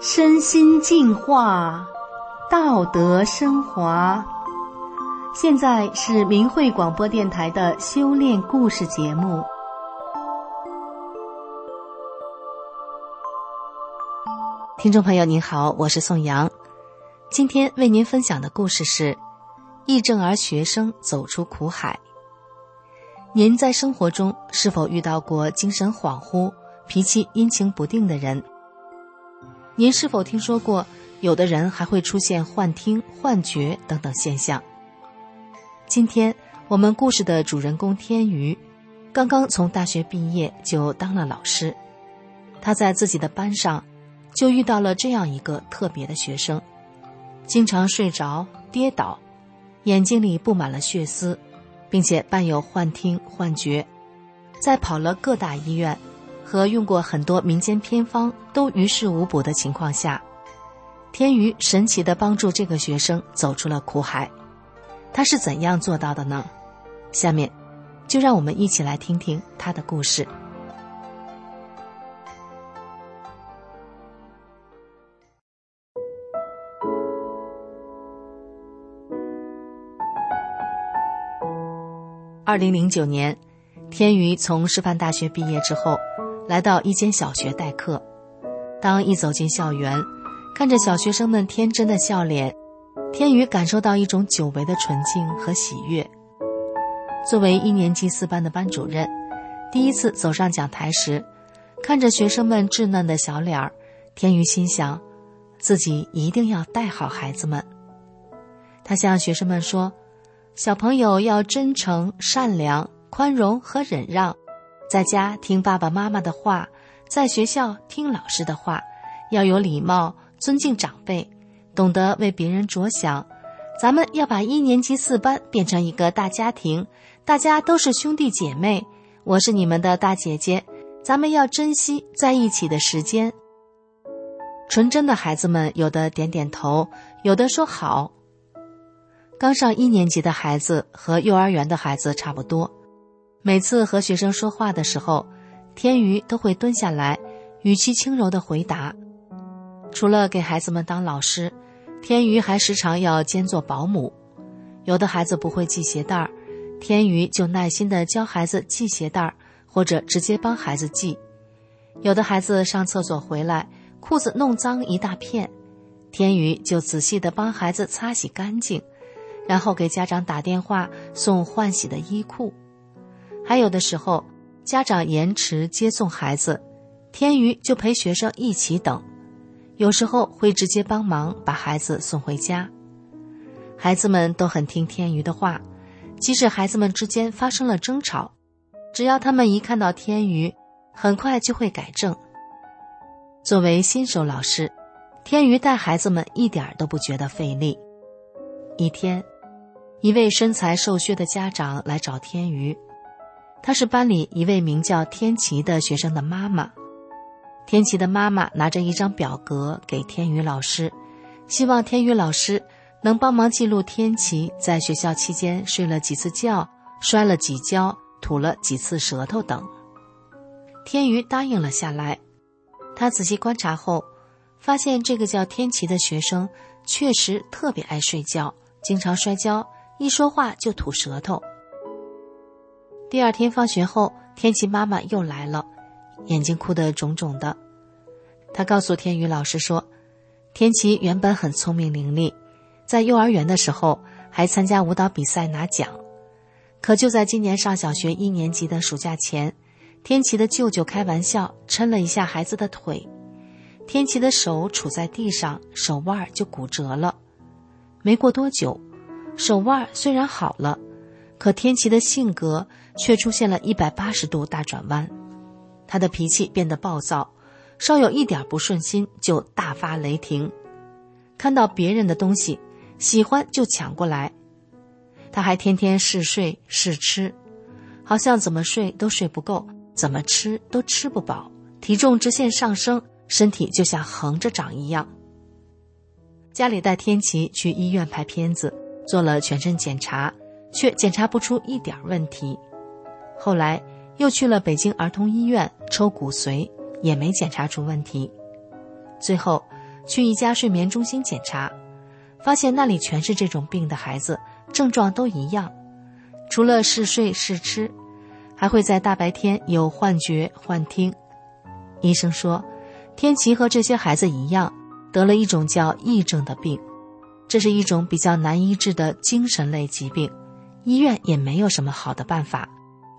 身心净化，道德升华。现在是明慧广播电台的修炼故事节目。听众朋友您好，我是宋阳，今天为您分享的故事是：义正儿学生走出苦海。您在生活中是否遇到过精神恍惚、脾气阴晴不定的人？您是否听说过，有的人还会出现幻听、幻觉等等现象？今天我们故事的主人公天瑜，刚刚从大学毕业就当了老师。他在自己的班上，就遇到了这样一个特别的学生，经常睡着、跌倒，眼睛里布满了血丝，并且伴有幻听、幻觉，在跑了各大医院。和用过很多民间偏方都于事无补的情况下，天瑜神奇的帮助这个学生走出了苦海。他是怎样做到的呢？下面，就让我们一起来听听他的故事。二零零九年，天宇从师范大学毕业之后。来到一间小学代课，当一走进校园，看着小学生们天真的笑脸，天宇感受到一种久违的纯净和喜悦。作为一年级四班的班主任，第一次走上讲台时，看着学生们稚嫩的小脸儿，天宇心想，自己一定要带好孩子们。他向学生们说：“小朋友要真诚、善良、宽容和忍让。”在家听爸爸妈妈的话，在学校听老师的话，要有礼貌，尊敬长辈，懂得为别人着想。咱们要把一年级四班变成一个大家庭，大家都是兄弟姐妹，我是你们的大姐姐，咱们要珍惜在一起的时间。纯真的孩子们，有的点点头，有的说好。刚上一年级的孩子和幼儿园的孩子差不多。每次和学生说话的时候，天瑜都会蹲下来，语气轻柔的回答。除了给孩子们当老师，天瑜还时常要兼做保姆。有的孩子不会系鞋带儿，天瑜就耐心的教孩子系鞋带儿，或者直接帮孩子系。有的孩子上厕所回来，裤子弄脏一大片，天瑜就仔细的帮孩子擦洗干净，然后给家长打电话送换洗的衣裤。还有的时候，家长延迟接送孩子，天瑜就陪学生一起等，有时候会直接帮忙把孩子送回家。孩子们都很听天瑜的话，即使孩子们之间发生了争吵，只要他们一看到天瑜，很快就会改正。作为新手老师，天瑜带孩子们一点都不觉得费力。一天，一位身材瘦削的家长来找天瑜。她是班里一位名叫天琪的学生的妈妈。天琪的妈妈拿着一张表格给天宇老师，希望天宇老师能帮忙记录天琪在学校期间睡了几次觉、摔了几跤、吐了几次舌头等。天宇答应了下来。他仔细观察后，发现这个叫天琪的学生确实特别爱睡觉，经常摔跤，一说话就吐舌头。第二天放学后，天琪妈妈又来了，眼睛哭得肿肿的。她告诉天宇老师说：“天琪原本很聪明伶俐，在幼儿园的时候还参加舞蹈比赛拿奖。可就在今年上小学一年级的暑假前，天琪的舅舅开玩笑抻了一下孩子的腿，天琪的手杵在地上，手腕就骨折了。没过多久，手腕虽然好了。”可天琪的性格却出现了一百八十度大转弯，他的脾气变得暴躁，稍有一点不顺心就大发雷霆，看到别人的东西喜欢就抢过来。他还天天嗜睡试吃，好像怎么睡都睡不够，怎么吃都吃不饱，体重直线上升，身体就像横着长一样。家里带天琪去医院拍片子，做了全身检查。却检查不出一点问题。后来，又去了北京儿童医院抽骨髓，也没检查出问题。最后，去一家睡眠中心检查，发现那里全是这种病的孩子，症状都一样，除了嗜睡嗜吃，还会在大白天有幻觉幻听。医生说，天琪和这些孩子一样，得了一种叫癔症的病，这是一种比较难医治的精神类疾病，医院也没有什么好的办法，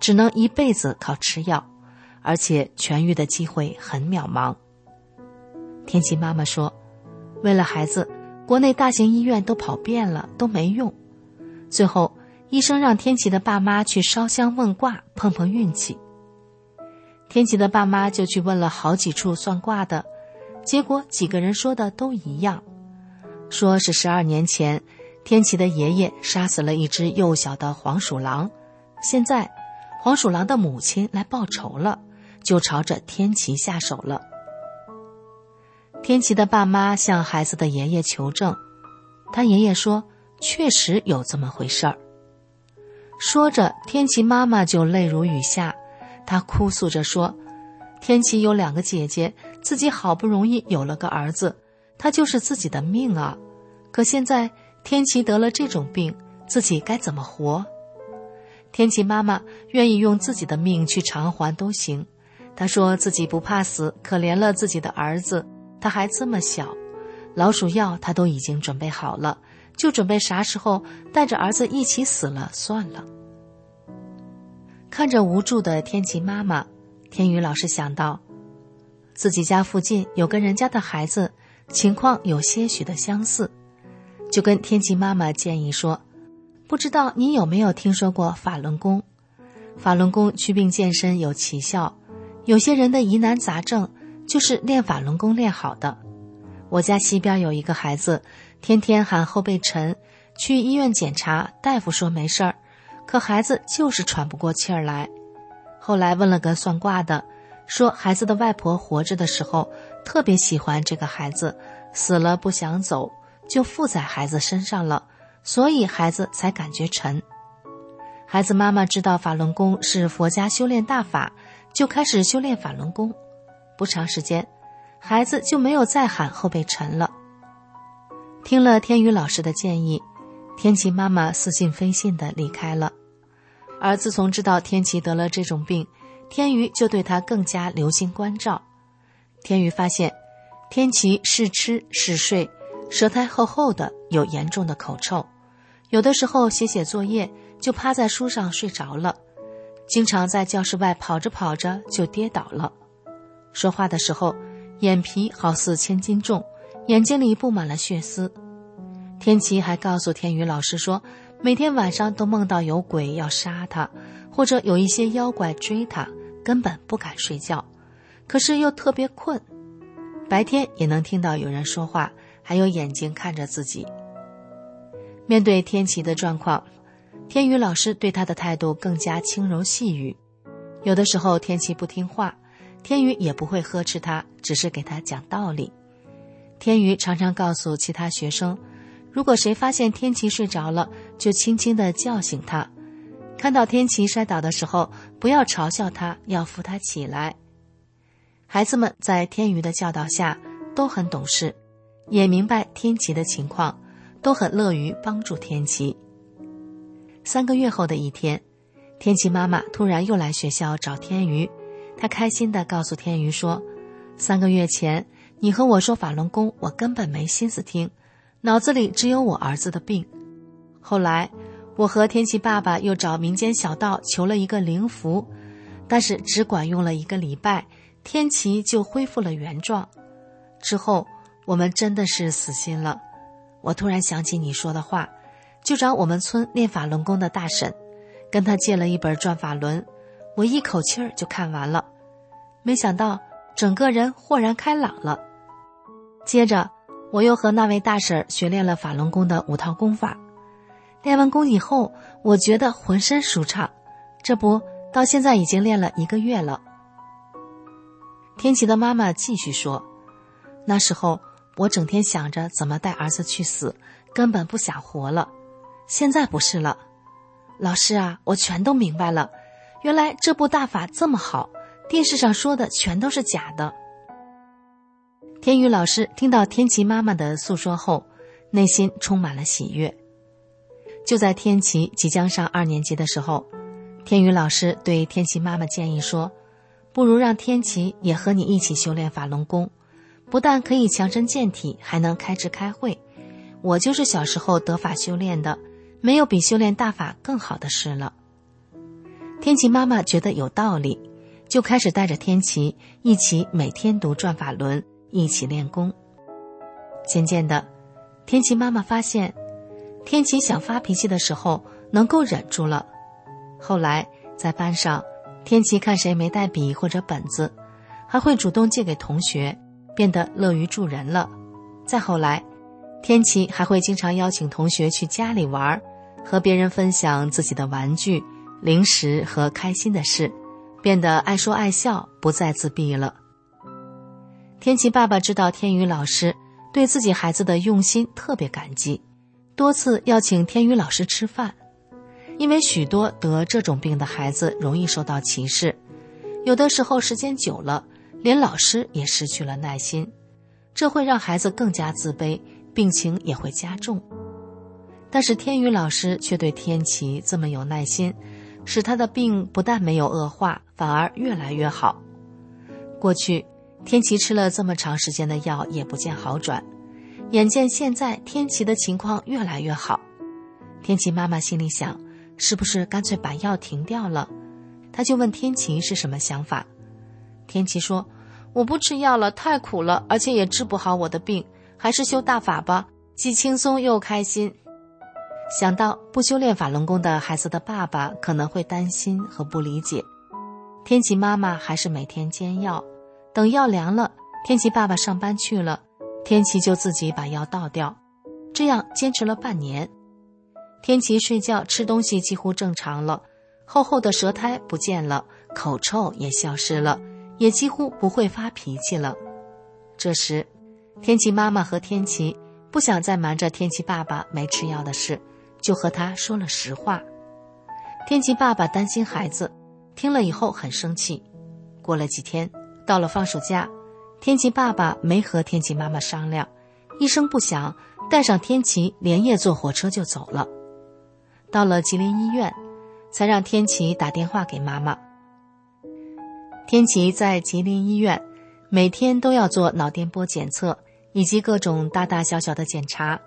只能一辈子靠吃药，而且痊愈的机会很渺茫。天琪妈妈说：“为了孩子，国内大型医院都跑遍了，都没用。最后，医生让天琪的爸妈去烧香问卦，碰碰运气。”天琪的爸妈就去问了好几处算卦的，结果几个人说的都一样，说是十二年前，天琪的爷爷杀死了一只幼小的黄鼠狼，现在，黄鼠狼的母亲来报仇了，就朝着天琪下手了。天琪的爸妈向孩子的爷爷求证，他爷爷说确实有这么回事儿。说着，天琪妈妈就泪如雨下。他哭诉着说：“天琪有两个姐姐，自己好不容易有了个儿子，他就是自己的命啊！可现在天琪得了这种病，自己该怎么活？”天琪妈妈愿意用自己的命去偿还都行。她说自己不怕死，可怜了自己的儿子，他还这么小，老鼠药他都已经准备好了，就准备啥时候带着儿子一起死了算了。看着无助的天琪妈妈，天宇老师想到，自己家附近有个人家的孩子，情况有些许的相似，就跟天琪妈妈建议说：“不知道你有没有听说过法轮功？法轮功祛病健身有奇效，有些人的疑难杂症就是练法轮功练好的。我家西边有一个孩子，天天喊后背沉，去医院检查，大夫说没事儿。”可孩子就是喘不过气儿来，后来问了个算卦的，说孩子的外婆活着的时候特别喜欢这个孩子，死了不想走，就附在孩子身上了，所以孩子才感觉沉。孩子妈妈知道法轮功是佛家修炼大法，就开始修炼法轮功，不长时间，孩子就没有再喊后背沉了。听了天宇老师的建议。天琪妈妈似信非信的离开了，而自从知道天琪得了这种病，天宇就对他更加留心关照。天宇发现，天琪是吃是睡，舌苔厚厚的，有严重的口臭，有的时候写写作业就趴在书上睡着了，经常在教室外跑着跑着就跌倒了，说话的时候眼皮好似千斤重，眼睛里布满了血丝。天琪还告诉天宇老师说，每天晚上都梦到有鬼要杀他，或者有一些妖怪追他，根本不敢睡觉，可是又特别困，白天也能听到有人说话，还有眼睛看着自己。面对天琪的状况，天宇老师对他的态度更加轻柔细语，有的时候天琪不听话，天宇也不会呵斥他，只是给他讲道理。天宇常常告诉其他学生。如果谁发现天琪睡着了，就轻轻地叫醒他；看到天琪摔倒的时候，不要嘲笑他，要扶他起来。孩子们在天宇的教导下都很懂事，也明白天琪的情况，都很乐于帮助天琪。三个月后的一天，天琪妈妈突然又来学校找天宇，她开心地告诉天宇说：“三个月前你和我说法轮功，我根本没心思听。”脑子里只有我儿子的病，后来我和天琪爸爸又找民间小道求了一个灵符，但是只管用了一个礼拜，天琪就恢复了原状。之后我们真的是死心了。我突然想起你说的话，就找我们村练法轮功的大婶，跟他借了一本转法轮，我一口气儿就看完了，没想到整个人豁然开朗了。接着。我又和那位大婶学练了法轮功的五套功法，练完功以后，我觉得浑身舒畅。这不，到现在已经练了一个月了。天琪的妈妈继续说：“那时候我整天想着怎么带儿子去死，根本不想活了。现在不是了，老师啊，我全都明白了。原来这部大法这么好，电视上说的全都是假的。天宇老师听到天琪妈妈的诉说后，内心充满了喜悦。就在天琪即将上二年级的时候，天宇老师对天琪妈妈建议说：“不如让天琪也和你一起修炼法轮功，不但可以强身健体，还能开智开慧。我就是小时候得法修炼的，没有比修炼大法更好的事了。”天琪妈妈觉得有道理，就开始带着天琪一起每天读转法轮，一起练功。渐渐的，天琪妈妈发现，天琪想发脾气的时候能够忍住了。后来在班上，天琪看谁没带笔或者本子，还会主动借给同学，变得乐于助人了。再后来，天琪还会经常邀请同学去家里玩，和别人分享自己的玩具。零食和开心的事，变得爱说爱笑，不再自闭了。天琪爸爸知道天宇老师对自己孩子的用心，特别感激，多次邀请天宇老师吃饭。因为许多得这种病的孩子容易受到歧视，有的时候时间久了，连老师也失去了耐心，这会让孩子更加自卑，病情也会加重。但是天宇老师却对天琪这么有耐心。使他的病不但没有恶化，反而越来越好。过去，天琪吃了这么长时间的药也不见好转，眼见现在天琪的情况越来越好，天琪妈妈心里想，是不是干脆把药停掉了？他就问天琪是什么想法。天琪说：“我不吃药了，太苦了，而且也治不好我的病，还是修大法吧，既轻松又开心。”想到不修炼法轮功的孩子的爸爸可能会担心和不理解，天琪妈妈还是每天煎药，等药凉了，天琪爸爸上班去了，天琪就自己把药倒掉，这样坚持了半年。天琪睡觉吃东西几乎正常了，厚厚的舌苔不见了，口臭也消失了，也几乎不会发脾气了。这时，天琪妈妈和天琪不想再瞒着天琪爸爸没吃药的事。就和他说了实话，天琪爸爸担心孩子，听了以后很生气。过了几天，到了放暑假，天琪爸爸没和天琪妈妈商量，一声不响带上天琪连夜坐火车就走了。到了吉林医院，才让天琪打电话给妈妈。天琪在吉林医院，每天都要做脑电波检测以及各种大大小小的检查，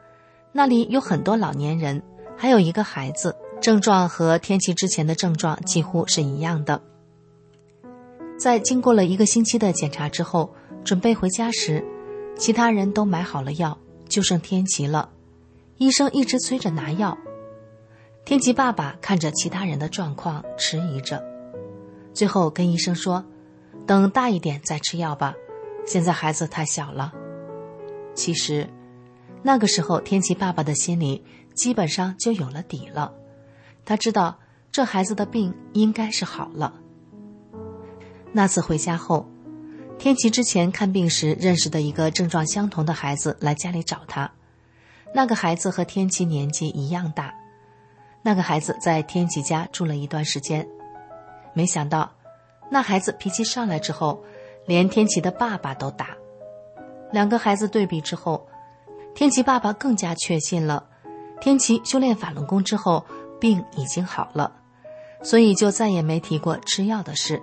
那里有很多老年人。还有一个孩子，症状和天琪之前的症状几乎是一样的。在经过了一个星期的检查之后，准备回家时，其他人都买好了药，就剩天琪了。医生一直催着拿药，天琪爸爸看着其他人的状况，迟疑着，最后跟医生说：“等大一点再吃药吧，现在孩子太小了。”其实，那个时候天琪爸爸的心里。基本上就有了底了，他知道这孩子的病应该是好了。那次回家后，天琪之前看病时认识的一个症状相同的孩子来家里找他，那个孩子和天琪年纪一样大，那个孩子在天琪家住了一段时间，没想到那孩子脾气上来之后，连天琪的爸爸都打。两个孩子对比之后，天琪爸爸更加确信了。天琪修炼法轮功之后，病已经好了，所以就再也没提过吃药的事。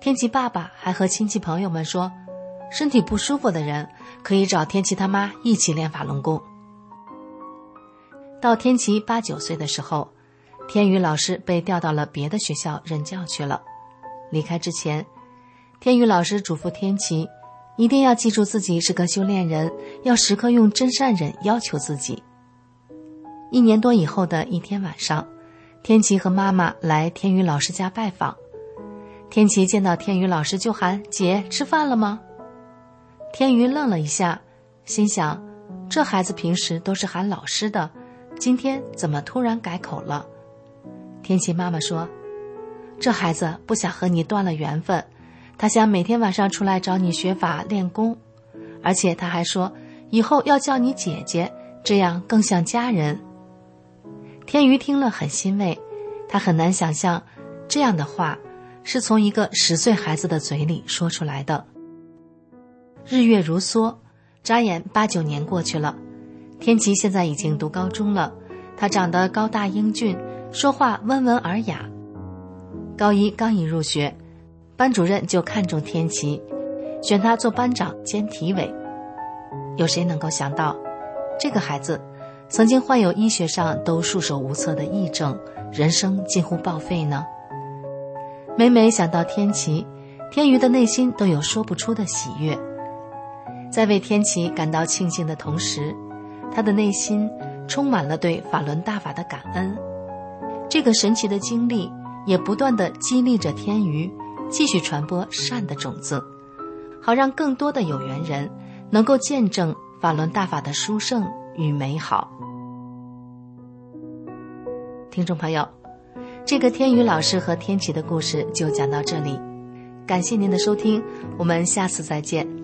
天琪爸爸还和亲戚朋友们说，身体不舒服的人可以找天琪他妈一起练法轮功。到天琪八九岁的时候，天宇老师被调到了别的学校任教去了。离开之前，天宇老师嘱咐天琪，一定要记住自己是个修炼人，要时刻用真善忍要求自己。一年多以后的一天晚上，天琪和妈妈来天宇老师家拜访。天琪见到天宇老师就喊：“姐，吃饭了吗？”天宇愣了一下，心想：这孩子平时都是喊老师的，今天怎么突然改口了？天琪妈妈说：“这孩子不想和你断了缘分，他想每天晚上出来找你学法练功，而且他还说以后要叫你姐姐，这样更像家人。”天瑜听了很欣慰，他很难想象，这样的话是从一个十岁孩子的嘴里说出来的。日月如梭，眨眼八九年过去了，天琪现在已经读高中了。他长得高大英俊，说话温文尔雅。高一刚一入学，班主任就看中天琪，选他做班长兼体委。有谁能够想到，这个孩子曾经患有医学上都束手无策的癔症，人生近乎报废呢？每每想到天琪，天瑜的内心都有说不出的喜悦。在为天琪感到庆幸的同时，他的内心充满了对法轮大法的感恩。这个神奇的经历也不断的激励着天瑜，继续传播善的种子，好让更多的有缘人能够见证法轮大法的殊胜与美好。听众朋友，这个天宇老师和天琪的故事就讲到这里，感谢您的收听，我们下次再见。